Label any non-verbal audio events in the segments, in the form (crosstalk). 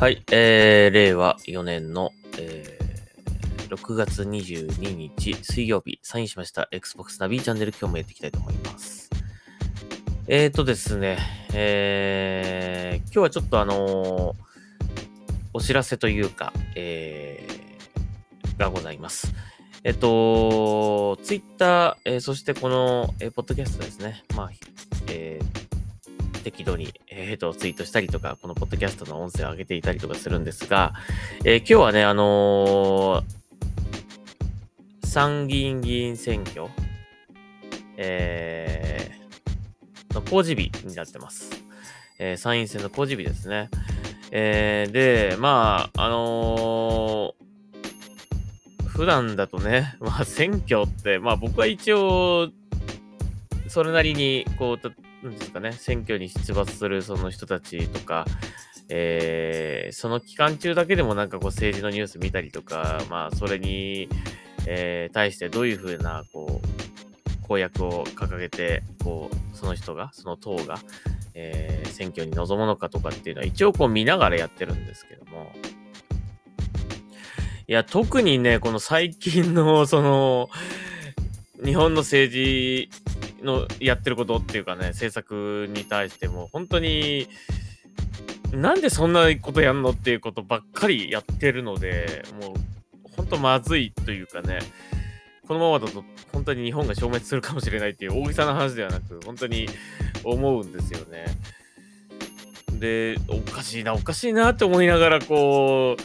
はい、えー、令和4年の、えー、6月22日水曜日、サインしました Xbox ナビチャンネル今日もやっていきたいと思います。えーとですね、えー、今日はちょっとあのーお知らせというか、えー、がございます。えっと、ツイッター、えーそしてこの、えーポッドキャストですね。まあ、えー適度に、えーと、ツイートしたりとか、このポッドキャストの音声を上げていたりとかするんですが、えー今日はね、あのー参議院議員選挙、えーの公示日になってます。えー参院選の公示日ですね。えーで、まあ、あのー普段だとね、まあ、選挙って、まあ僕は一応、それなりに、こう、なんですかね、選挙に出馬するその人たちとか、えーその期間中だけでもなんかこう政治のニュース見たりとか、まあそれに、えー対してどういうふうな、こう、公約を掲げて、こう、その人が、その党が、えー選挙に臨むのかとかっていうのは一応こう見ながらやってるんですけども、いや、特にね、この最近の、その、日本の政治のやってることっていうかね、政策に対しても、本当に、なんでそんなことやんのっていうことばっかりやってるので、もう、本当まずいというかね、このままだと本当に日本が消滅するかもしれないっていう大げさな話ではなく、本当に思うんですよね。で、おかしいな、おかしいなって思いながら、こ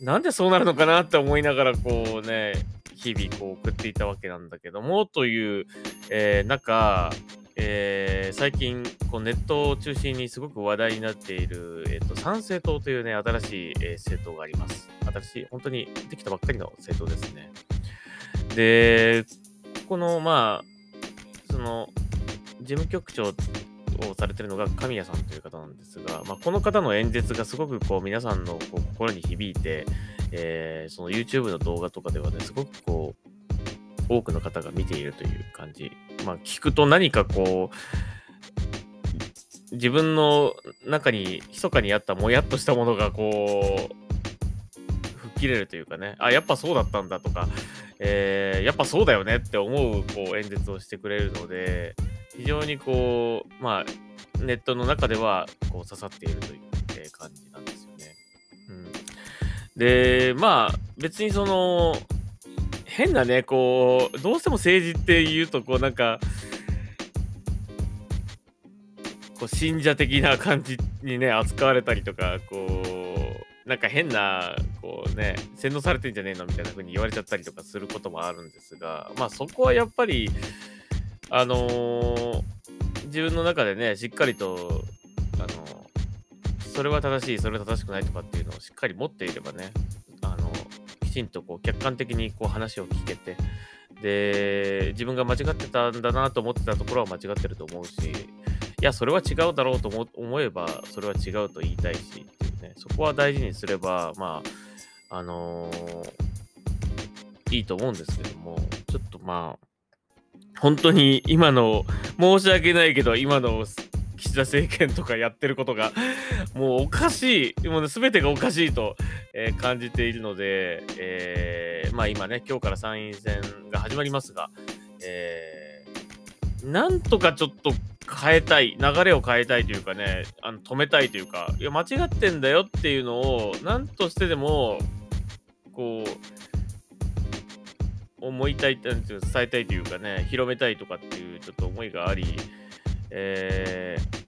う、なんでそうなるのかなって思いながら、こうね、日々こう送っていたわけなんだけども、という、えー中、えー最近こうネットを中心にすごく話題になっている、えっと参政党というね、新しい、えー政党があります。新しい、本当にできたばっかりの政党ですね。で、この、まあ、その、事務局長をされてるのが神谷さんという方なんですが、まあ、この方の演説がすごくこう皆さんのこう心に響いて、えーその YouTube の動画とかではね、すごくこう、多くの方が見ているという感じ。まあ、聞くと何かこう、自分の中に密かにあったもやっとしたものがこう、吹っ切れるというかね、あ、やっぱそうだったんだとか、えーやっぱそうだよねって思うこう演説をしてくれるので、非常にこう、まあ、ネットの中ではこう刺さっているという、え感じなんですよね。うん、で、まあ、別にその、変なね、こう、どうしても政治って言うと、こう、なんか、こう信者的な感じにね、扱われたりとか、こう、なんか変な、こうね、洗脳されてんじゃねえのみたいな風に言われちゃったりとかすることもあるんですが、まあそこはやっぱり、あのー自分の中でね、しっかりと、あのそれは正しい、それは正しくないとかっていうのをしっかり持っていればね、あのきちんとこう客観的にこう話を聞けて、で、自分が間違ってたんだなと思ってたところは間違ってると思うし、いや、それは違うだろうと思思えば、それは違うと言いたいしっていうね、そこは大事にすれば、まあ、あのーいいと思うんですけども、ちょっとまあ、本当に今の、申し訳ないけど、今の岸田政権とかやってることが、(laughs) もうおかしい、もうね、全てがおかしいと、えー感じているので、えーまあ今ね、今日から参院選が始まりますが、えーなんとかちょっと変えたい、流れを変えたいというかね、あの止めたいというか、いや、間違ってんだよっていうのを、なんとしてでも、こう、思いたい、なんて伝えたいというかね、広めたいとかっていうちょっと思いがあり、えー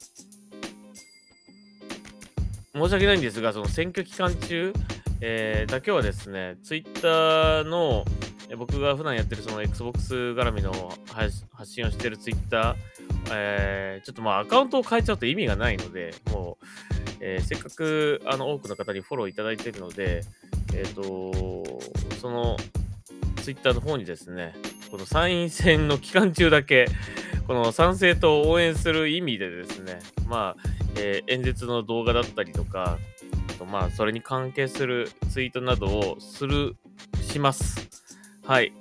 申し訳ないんですが、その選挙期間中、えーだけはですね、ツイッターの、僕が普段やってるその Xbox 絡みの発信をしてるツイッター、えーちょっとまあアカウントを変えちゃうと意味がないので、もう、えーせっかくあの多くの方にフォローいただいてるので、えっ、と、そのツイッターの方にですね、この参院選の期間中だけ、この参政党を応援する意味でですね、まあ、えー演説の動画だったりとか、あとまあ、それに関係するツイートなどをする、します。はい。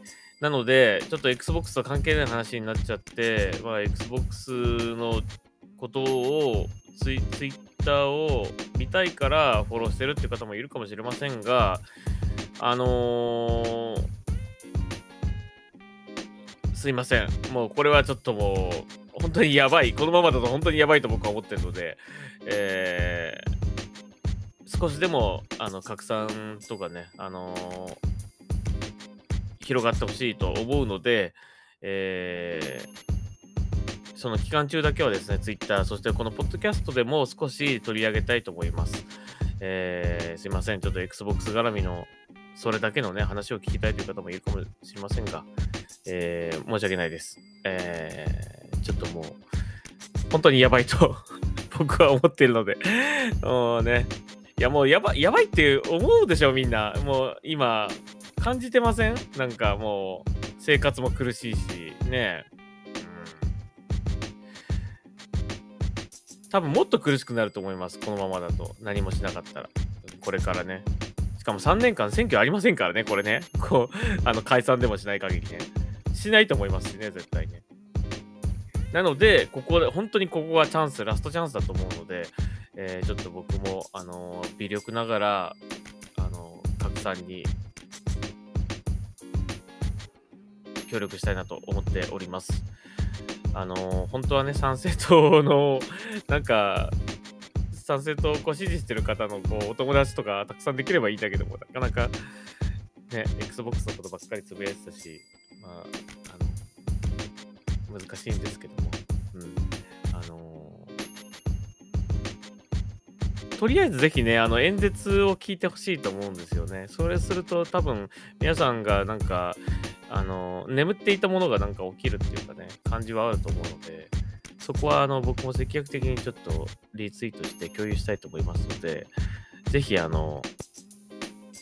なので、ちょっと Xbox と関係ない話になっちゃって、まあ、Xbox のことをツイツイターを見たいからフォローしてるっていう方もいるかもしれませんが、あのー、すいません。もうこれはちょっともう、本当にやばい。このままだと本当にやばいと僕は思ってるので、えー、少しでも、あの、拡散とかね、あのー、広がってほしいと思うので、えー、その期間中だけはですね、Twitter、そしてこのポッドキャストでも少し取り上げたいと思います。えー、すいません、ちょっと Xbox 絡みのそれだけのね、話を聞きたいという方もいるかもしれませんが、えー、申し訳ないです。えー、ちょっともう、本当にやばいと (laughs) 僕は思っているのでもうね、いやもうやばやばいって思うでしょ、みんな。もう今、感じてません？なんかもう、生活も苦しいし、ね。うん多分もっと苦しくなると思います。このままだと。何もしなかったら。これからね。しかも3年間選挙ありませんからね、これね。こう、あの、解散でもしない限りね。しないと思いますしね、絶対ね。なので、ここで、本当にここがチャンス、ラストチャンスだと思うので、えー、ちょっと僕も、あのー、微力ながら、あのー、拡散に協力したいなと思っております。あの本当はね、参政党の、(laughs) なんか、参政党を支持してる方のこうお友達とかたくさんできればいいんだけども、なかなか、ね、Xbox のことばっかりつぶやいてたし、まあ、難しいんですけども、うん。あのー、とりあえずぜひね、あの演説を聞いてほしいと思うんですよね。それすると多分皆さんがなんか、あの、眠っていたものがなんか起きるっていうかね、感じはあると思うので、そこはあの僕も積極的にちょっとリツイートして共有したいと思いますので、ぜひあの、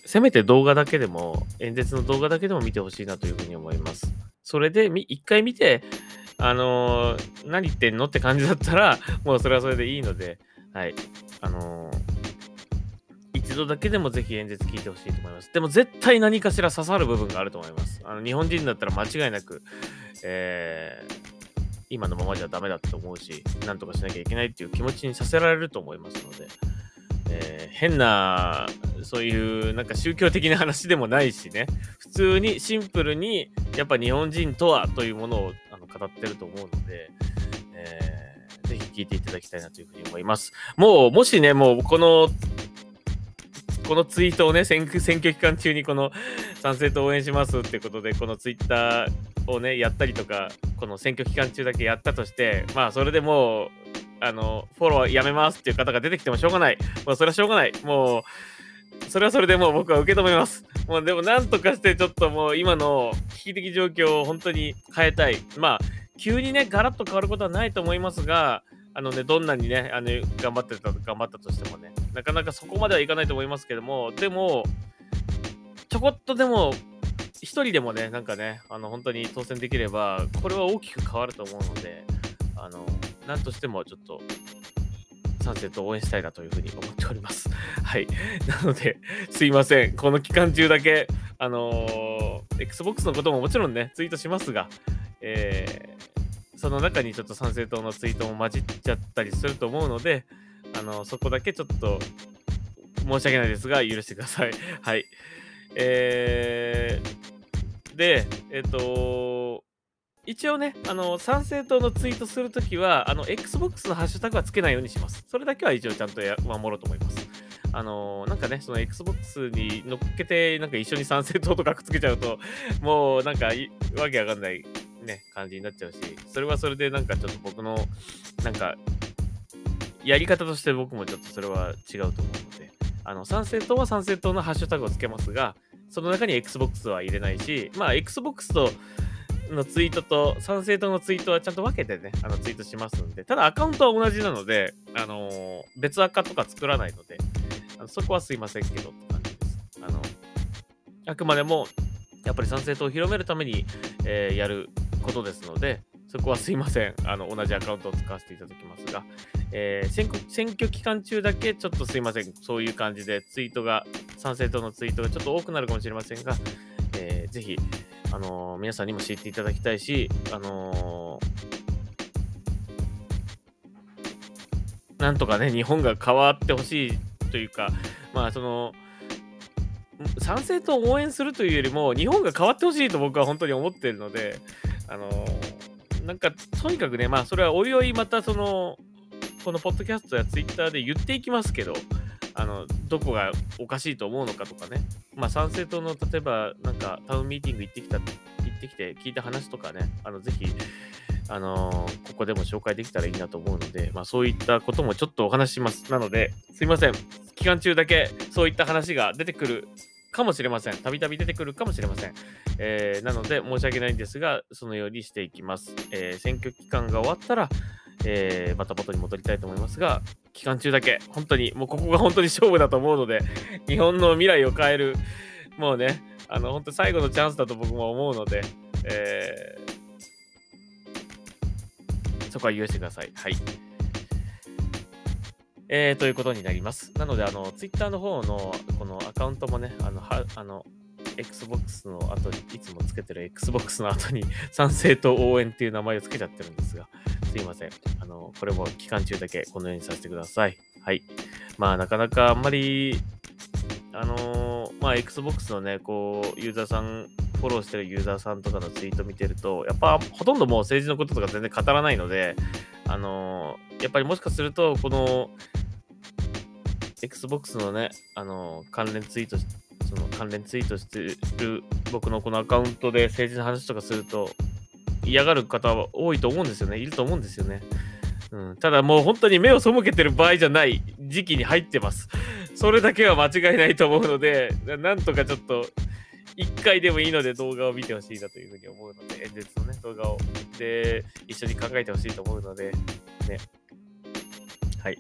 せめて動画だけでも、演説の動画だけでも見てほしいなというふうに思います。それで、一回見て、あのー、何言ってんのって感じだったら、(laughs) もうそれはそれでいいので、はい。あのー、一度だけでもぜひ演説聞いてほしいと思います。でも絶対何かしら刺さる部分があると思います。あの日本人だったら間違いなく、えー、今のままじゃダメだって思うし、なんとかしなきゃいけないっていう気持ちにさせられると思いますので、えー、変な、そういうなんか宗教的な話でもないしね、普通にシンプルに、やっぱ日本人とはというものをあの語ってると思うので、えー、ぜひ聞いていただきたいなというふうに思います。もう、もしね、もうこのこのツイートをね、選挙選挙期間中にこの賛成と応援しますってことで、このツイッターをね、やったりとか、この選挙期間中だけやったとして、まあ、それでもう、あの、フォローやめますっていう方が出てきてもしょうがない。もうそれはしょうがない。もう、それはそれでもう僕は受け止めます。もうでもなんとかしてちょっともう今の危機的状況を本当に変えたい。まあ、急にね、ガラッと変わることはないと思いますが、あのね、どんなにね、あの頑張ってた、頑張ったとしてもね、なかなかそこまではいかないと思いますけども、でも、ちょこっとでも、一人でもね、なんかね、あの、本当に当選できれば、これは大きく変わると思うので、あの、なんとしてもちょっと、賛成と応援したいなというふうに思っております。(laughs) はい。なので、すいません。この期間中だけ、あのー、Xbox のことももちろんね、ツイートしますが、えー、その中にちょっと参政党のツイートも混じっちゃったりすると思うので、あの、そこだけちょっと申し訳ないですが、許してください。(laughs) はい。えー、で、えっ、と、一応ね、あの、参政党のツイートするときは、あの、Xbox のハッシュタグはつけないようにします。それだけは一応ちゃんとや守ろうと思います。あのなんかね、その Xbox に乗っけて、なんか一緒に参政党とかくっつけちゃうと、もうなんかわけわかんないね、感じになっちゃうし、それはそれでなんかちょっと僕の、なんか、やり方として僕もちょっとそれは違うと思うので、あの、参政党は参政党のハッシュタグをつけますが、その中に Xbox は入れないし、まあ、Xbox と、のツイートと参政党のツイートはちゃんと分けてね、あのツイートしますんで、ただアカウントは同じなので、あのー、別アカとか作らないので、あのそこはすいませんけどって感じです。あの、あくまでも、やっぱり参政党を広めるために、えー、やることですので、そこはすいません。あの、同じアカウントを使わせていただきますが、えー、選挙選挙期間中だけちょっとすいません。そういう感じでツイートが、参政党のツイートがちょっと多くなるかもしれませんが、えー、ぜひ、あのー、皆さんにも知っていただきたいし、あのー、なんとかね、日本が変わってほしいというか、まあ、その、賛成と応援するというよりも、日本が変わってほしいと僕は本当に思っているので、あのなんか、とにかくね、まあ、それはおいおいまたその、このポッドキャストやツイッターで言っていきますけど、あの、どこがおかしいと思うのかとかね、まあ、参政党の例えば、なんか、タウンミーティング行ってきた、行ってきて、聞いた話とかね、あの、ぜひ、あのー、ここでも紹介できたらいいなと思うので、まあ、そういったこともちょっとお話します。なので、すいません。期間中だけそういった話が出てくるかもしれません。たびたび出てくるかもしれません。えー、なので、申し訳ないんですが、そのようにしていきます。えー、選挙期間が終わったら、え、また元に戻りたいと思いますが、期間中だけ、本当に、もうここが本当に勝負だと思うので、(laughs) 日本の未来を変える、もうね、あの、本当最後のチャンスだと僕も思うので、えー、そこは許してください。はい。えー、ということになります。なので、あの、Twitter の方の、このアカウントもね、あの、はあの Xbox の後に、いつもつけてる Xbox の後に、賛成と応援っていう名前をつけちゃってるんですが、すいません。あの、これも期間中だけこのようにさせてください。はい。まあ、なかなかあんまり、あのー、まあ、Xbox のね、こう、ユーザーさん、フォローしてるユーザーさんとかのツイート見てると、やっぱほとんどもう政治のこととか全然語らないので、あのー、やっぱりもしかすると、この、Xbox のね、あのー、関連ツイート、その関連ツイートしてる僕のこのアカウントで政治の話とかすると、嫌がる方は多いと思うんですよね。いると思うんですよね。うん、ただもう本当に目を背けてる場合じゃない時期に入ってます。それだけは間違いないと思うので、なんとかちょっと1回でもいいので動画を見てほしいなというふうに思うので、演説のね、動画を。で、一緒に考えてほしいと思うので、ね。はい。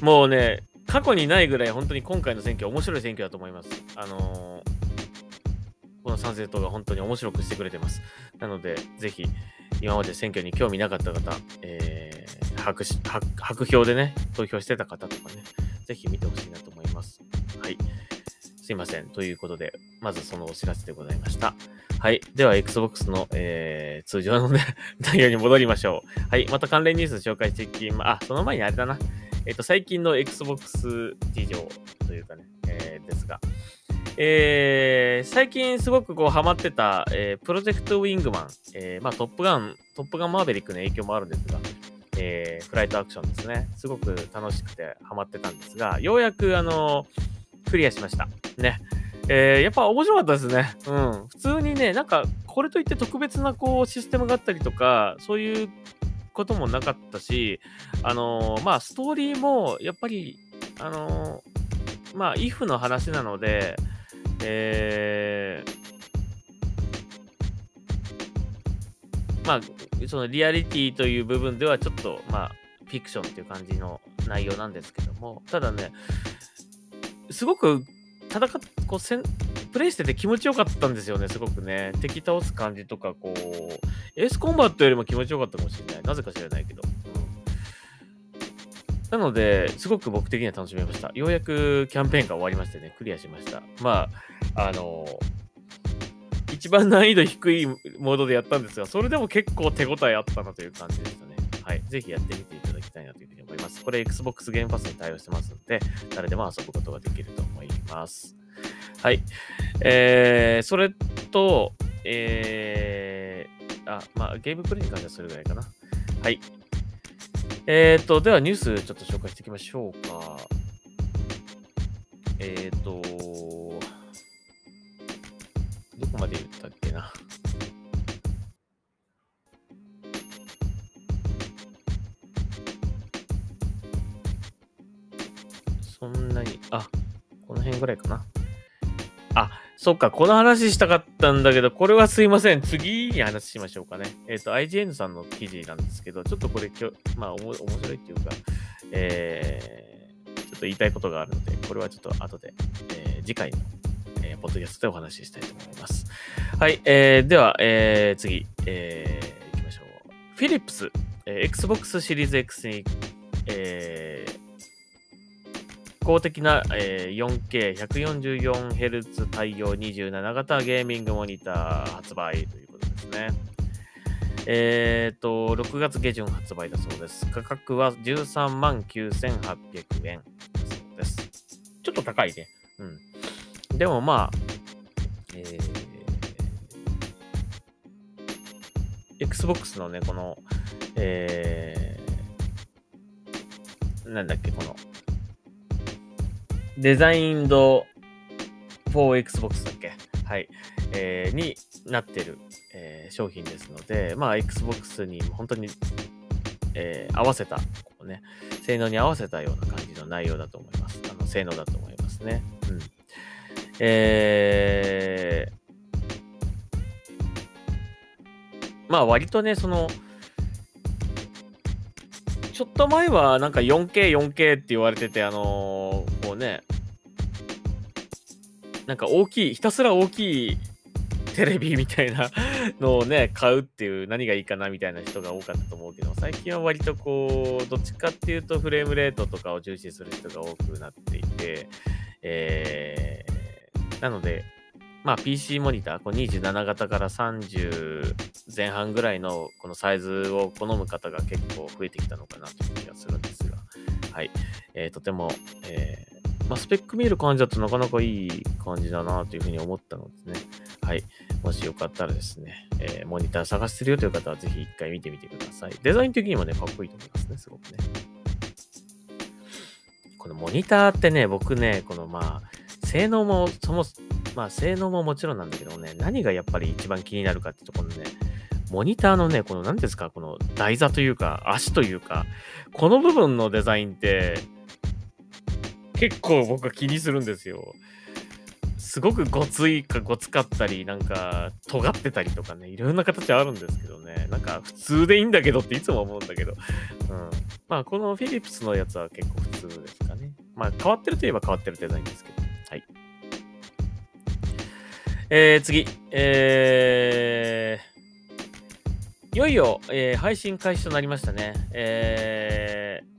もうね、過去にないぐらい本当に今回の選挙面白い選挙だと思います。あのーこの参政党が本当に面白くしてくれてます。なので、ぜひ、今まで選挙に興味なかった方、えー、白白白票でね、投票してた方とかね、ぜひ見てほしいなと思います。はい。すいません。ということで、まずそのお知らせでございました。はい。では、Xbox の、えー、通常のね、(laughs) 内容に戻りましょう。はい。また関連ニュース紹介していきま、あ、その前にあれだな。えっ、ー、と、最近の Xbox 事情というかね、えー、ですが、えー、最近すごくこうハマってた、えー、プロジェクトウィングマン、えー、まあトップガン、トップガンマーベリックの影響もあるんですが、えー、フライトアクションですね。すごく楽しくてハマってたんですが、ようやくあのクリアしました。ね。えー、やっぱ面白かったですね。うん。普通にね、なんか、これといって特別なこうシステムがあったりとか、そういうこともなかったし、あのー、まあ、ストーリーも、やっぱり、あのー、まあ、if の話なので、えー、まあ、そのリアリティという部分ではちょっと、まあ、フィクションっていう感じの内容なんですけども、ただね、すごく戦っこうせんプレイしてて気持ちよかったんですよね、すごくね。敵倒す感じとか、こう、エースコンバットよりも気持ちよかったかもしれない。なぜか知らないけど。なので、すごく僕的には楽しめました。ようやくキャンペーンが終わりましてね、クリアしました。まあ、あのー、一番難易度低いモードでやったんですが、それでも結構手応えあったなという感じでしたね。はい。ぜひやってみていただきたいなというふうに思います。これ Xbox ゲームパスに対応してますので、誰でも遊ぶことができると思います。はい。えー、それと、えー、あ、まあ、ゲームプレイに関してはそれぐらいかな。はい。えっ、ー、と、ではニュースちょっと紹介していきましょうか。えっ、ー、と、どこまで言ったっけな。そんなに、あ、この辺ぐらいかな。あ、そっか、この話したかったんだけど、これはすいません。次に話しましょうかね。えっ、ー、と、IGN さんの記事なんですけど、ちょっとこれ、きょまあ、おも面白いっていうか、えー、ちょっと言いたいことがあるので、これはちょっと後で、えー、次回の、えー、ポッドキャストでお話ししたいと思います。はい、えー、では、えー、次、えー、行きましょう。フィリップス、えー、Xbox シリーズ X に、えー、公的な、えー、4K144Hz 対応27型ゲーミングモニター発売ということですね。えっ、と、6月下旬発売だそうです。価格は13万9800円だそうです。ちょっと高いね。うん。でもまあ、えー Xbox のね、この、えー、なんだっけ、この、デザインド for Xbox だっけ？はい。えーになってる、えー商品ですので、まあ、Xbox に本当に、えー合わせた、こうね、性能に合わせたような感じの内容だと思います。あの性能だと思いますね。うん。えーまあ割とね、その、ちょっと前はなんか 4K、4K って言われてて、あのーね、なんか大きい、ひたすら大きいテレビみたいな (laughs) のをね、買うっていう何がいいかなみたいな人が多かったと思うけど、最近は割とこう、どっちかっていうとフレームレートとかを重視する人が多くなっていて、えー、なので、まあ PC モニター、こう27型から30前半ぐらいのこのサイズを好む方が結構増えてきたのかなという気がするんですが、はい。えーとても、えーまあ、スペック見る感じだとなかなかいい感じだなというふうに思ったのですね、はい。もしよかったらですね、えーモニター探してるよという方はぜひ一回見てみてください。デザイン的にもね、かっこいいと思いますね、すごくね。このモニターってね、僕ね、このまあ、性能も、そも、まあ、性能ももちろんなんだけどね、何がやっぱり一番気になるかってところね、モニターのね、この何ですか、この台座というか、足というか、この部分のデザインって、結構僕は気にするんですよ。すごくごついかごつかったり、なんか尖ってたりとかね、いろんな形あるんですけどね、なんか普通でいいんだけどっていつも思うんだけど、うん。まあこのフィリップスのやつは結構普通ですかね。まあ変わってるといえば変わってるデザインですけど、はい。えー、次、えー、いよいよ、えー配信開始となりましたね。えー、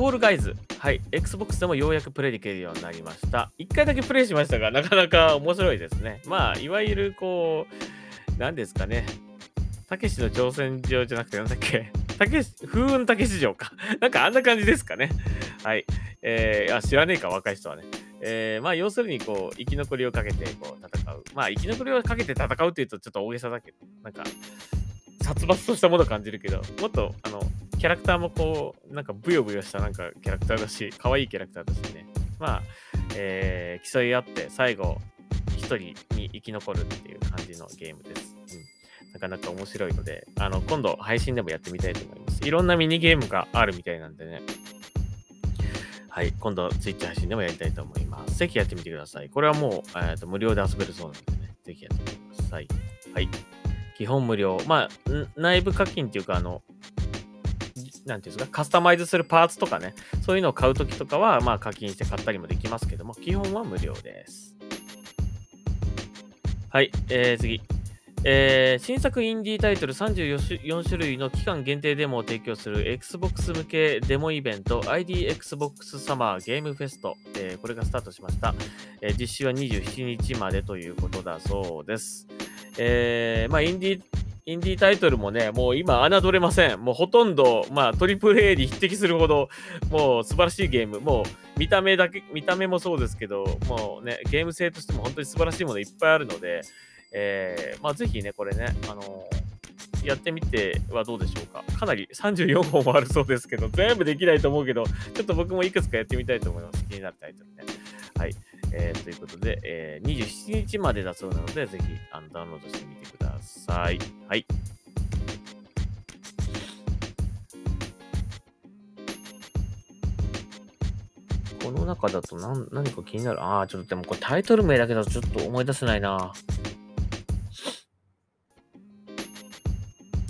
フォールガイズ。はい。Xbox でもようやくプレイできるようになりました。一回だけプレイしましたが、なかなか面白いですね。まあ、いわゆるこう、何ですかね。たけしの挑戦状じゃなくて、なんだっけ？たけし、風雲たけし城か。(laughs) なんかあんな感じですかね。はい。えー、あ、知らねえか、若い人はね。えー、まあ、要するに、こう、生き残りをかけて、こう、戦う。まあ、生き残りをかけて戦うっていうと、ちょっと大げさだけど、なんか、殺伐としたものを感じるけど、もっと、あの、キャラクターもこう、なんかブヨブヨしたなんかキャラクターだし、可愛いキャラクターだしね。まあ、えー競い合って最後、一人に生き残るっていう感じのゲームです。うん。なかなか面白いので、あの、今度配信でもやってみたいと思います。いろんなミニゲームがあるみたいなんでね。はい。今度、ツイッチ配信でもやりたいと思います。ぜひやってみてください。これはもう、えーと無料で遊べるそうなのでね。ぜひやってみてください。はい。基本無料。まあ、内部課金っていうか、あの、なんていうんですか、カスタマイズするパーツとかね、そういうのを買うときとかは、まあ課金して買ったりもできますけども、基本は無料です。はい、えー、次。えー新作インディータイトル34種類の期間限定デモを提供する Xbox 向けデモイベント IDXbox Summer Game Fest、えーこれがスタートしました、えー実施は27日までということだそうです。えーまあ、インディーインディータイトルもね、もう今侮れません。もうほとんど、まあ、トリプル A に匹敵するほど、もう素晴らしいゲーム。もう見た目だけ、見た目もそうですけど、もうね、ゲーム性としても本当に素晴らしいものいっぱいあるので、えーまあ、ぜひね、これね、あのーやってみてはどうでしょうか。かなり34本もあるそうですけど、全部できないと思うけど、ちょっと僕もいくつかやってみたいと思います。気になるタイトルね。はい。えーということで、えー27日までだそうなので、ぜひあのダウンロードしてみてください。はい。この中だと何何か気になる？ああ、ちょっとでもこれタイトル名だけだとちょっと思い出せないな。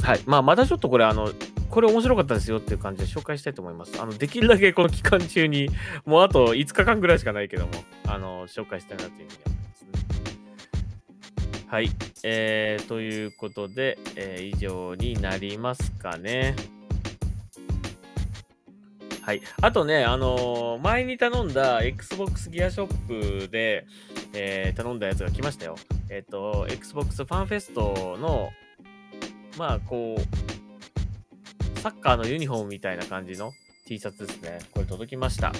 はい。まあ、またちょっとこれ、あの、これ面白かったですよっていう感じで紹介したいと思います。あの、できるだけこの期間中に、もうあと5日間ぐらいしかないけども、あの、紹介したいなというふうに。はい。えー、ということで、えー以上になりますかね。はい。あとね、あのー前に頼んだ Xbox ギアショップで、えー、頼んだやつが来ましたよ。えっ、ー、と、Xbox ファンフェストの、まあ、こう、サッカーのユニフォームみたいな感じの T シャツですね。これ届きました。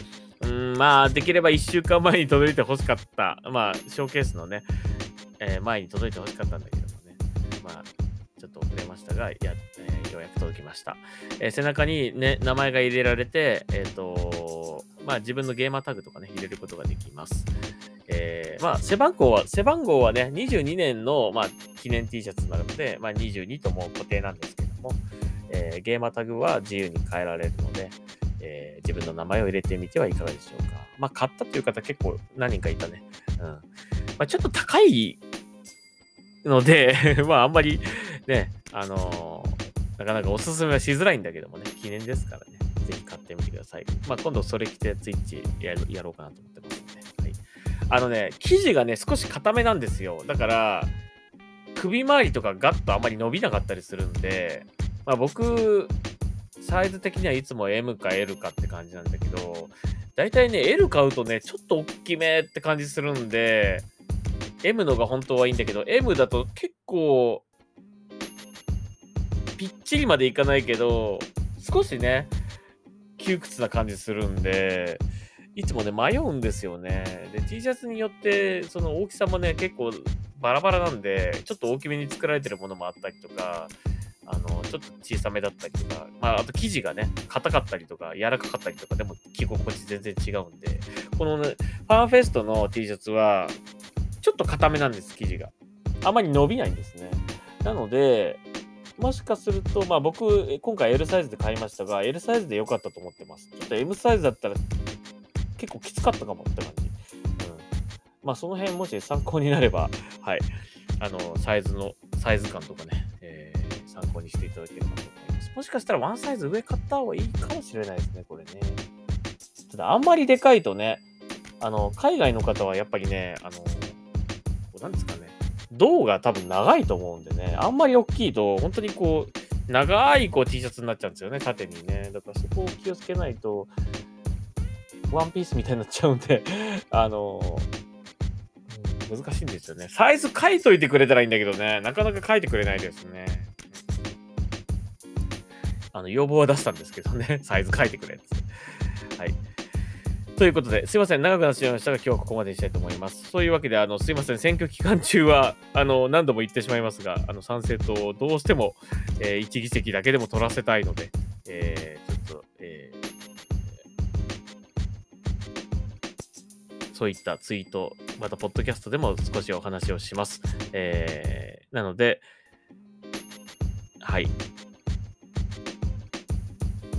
うん、まあ、できれば1週間前に届いてほしかった。まあ、ショーケースのね、えー、前に届いてほしかったんだけどもね。まあ、ちょっと遅れましたが、や、えー、ようやく届きました。え、背中にね、名前が入れられて、えっ、と、まあ、自分のゲーマータグとかね、入れることができます。えー、まあ、背番号は、背番号はね、22年の、まあ、記念 T シャツなので、まあ、22とも固定なんですけども、えー、ゲーマータグは自由に変えられるので、えー、自分の名前を入れてみてはいかがでしょうか。まあ、買ったという方結構何人かいたね。うん。まあ、ちょっと高いので (laughs) まあ、あんまりね、あのー、なかなかおすすめはしづらいんだけどもね、記念ですからね、ぜひ買ってみてください。まあ、今度それ着てツイッチややろうかなと思ってますので。はいあのね、生地がね、少し硬めなんですよ。だから、首周りとかガッとあんまり伸びなかったりするんで、まあ僕、サイズ的にはいつも M か L かって感じなんだけど、大体ね、L 買うとね、ちょっと大きめって感じするんで、M のが本当はいいんだけど、M だと結構、ぴっちりまでいかないけど、少しね、窮屈な感じするんで、いつもね、迷うんですよね。で、T シャツによって、その大きさもね、結構バラバラなんで、ちょっと大きめに作られてるものもあったりとか、あの、ちょっと小さめだったりとか、まあ、あと生地がね、硬かったりとか、柔らかかったりとか、でも着心地全然違うんで、このね、ファンフェストの T シャツは、ちょっと硬めなんです、生地が。あまり伸びないんですね。なので、もしかすると、まあ僕、今回 L サイズで買いましたが、L サイズで良かったと思ってます。ちょっと M サイズだったら結構きつかったかもって感じ。うん。まあ、その辺もし参考になれば、はい。あの、サイズの、サイズ感とかね、えー、参考にしていただければと思います。もしかしたらワンサイズ上買った方がいいかもしれないですね、これね。ただ、あんまりでかいとね、あの、海外の方はやっぱりね、あの、なんですかね、胴が多分長いと思うんでね、あんまり大きいと、本当にこう、長いこう T シャツになっちゃうんですよね、縦にね。だからそこを気をつけないと、ワンピースみたいになっちゃうんで (laughs) あのー、難しいんですよね。サイズ書いといてくれたらいいんだけどね、なかなか書いてくれないですね。あの、要望は出したんですけどね、(laughs) サイズ書いてくれって。はい。ということで、すいません、長くなってしまいましたが、今日はここまでにしたいと思います。そういうわけで、あの、すいません、選挙期間中は、あの、何度も言ってしまいますが、あの、参政党をどうしても、えー、1議席だけでも取らせたいので、えー、ちょっと、えーそういったツイート、また、ポッドキャストでも少しお話をします。えー、なので、はい。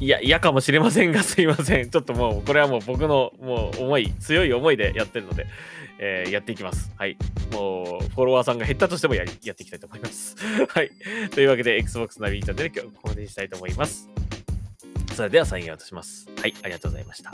いや、嫌かもしれませんが、すいません。ちょっともう、これはもう僕のもう思い、強い思いでやってるので、えー、やっていきます。はい。もう、フォロワーさんが減ったとしてもやりやっていきたいと思います。(laughs) はい。というわけで、Xbox ナビチャンネル今日ここまでにしたいと思います。それではサインアウトします。はい。ありがとうございました。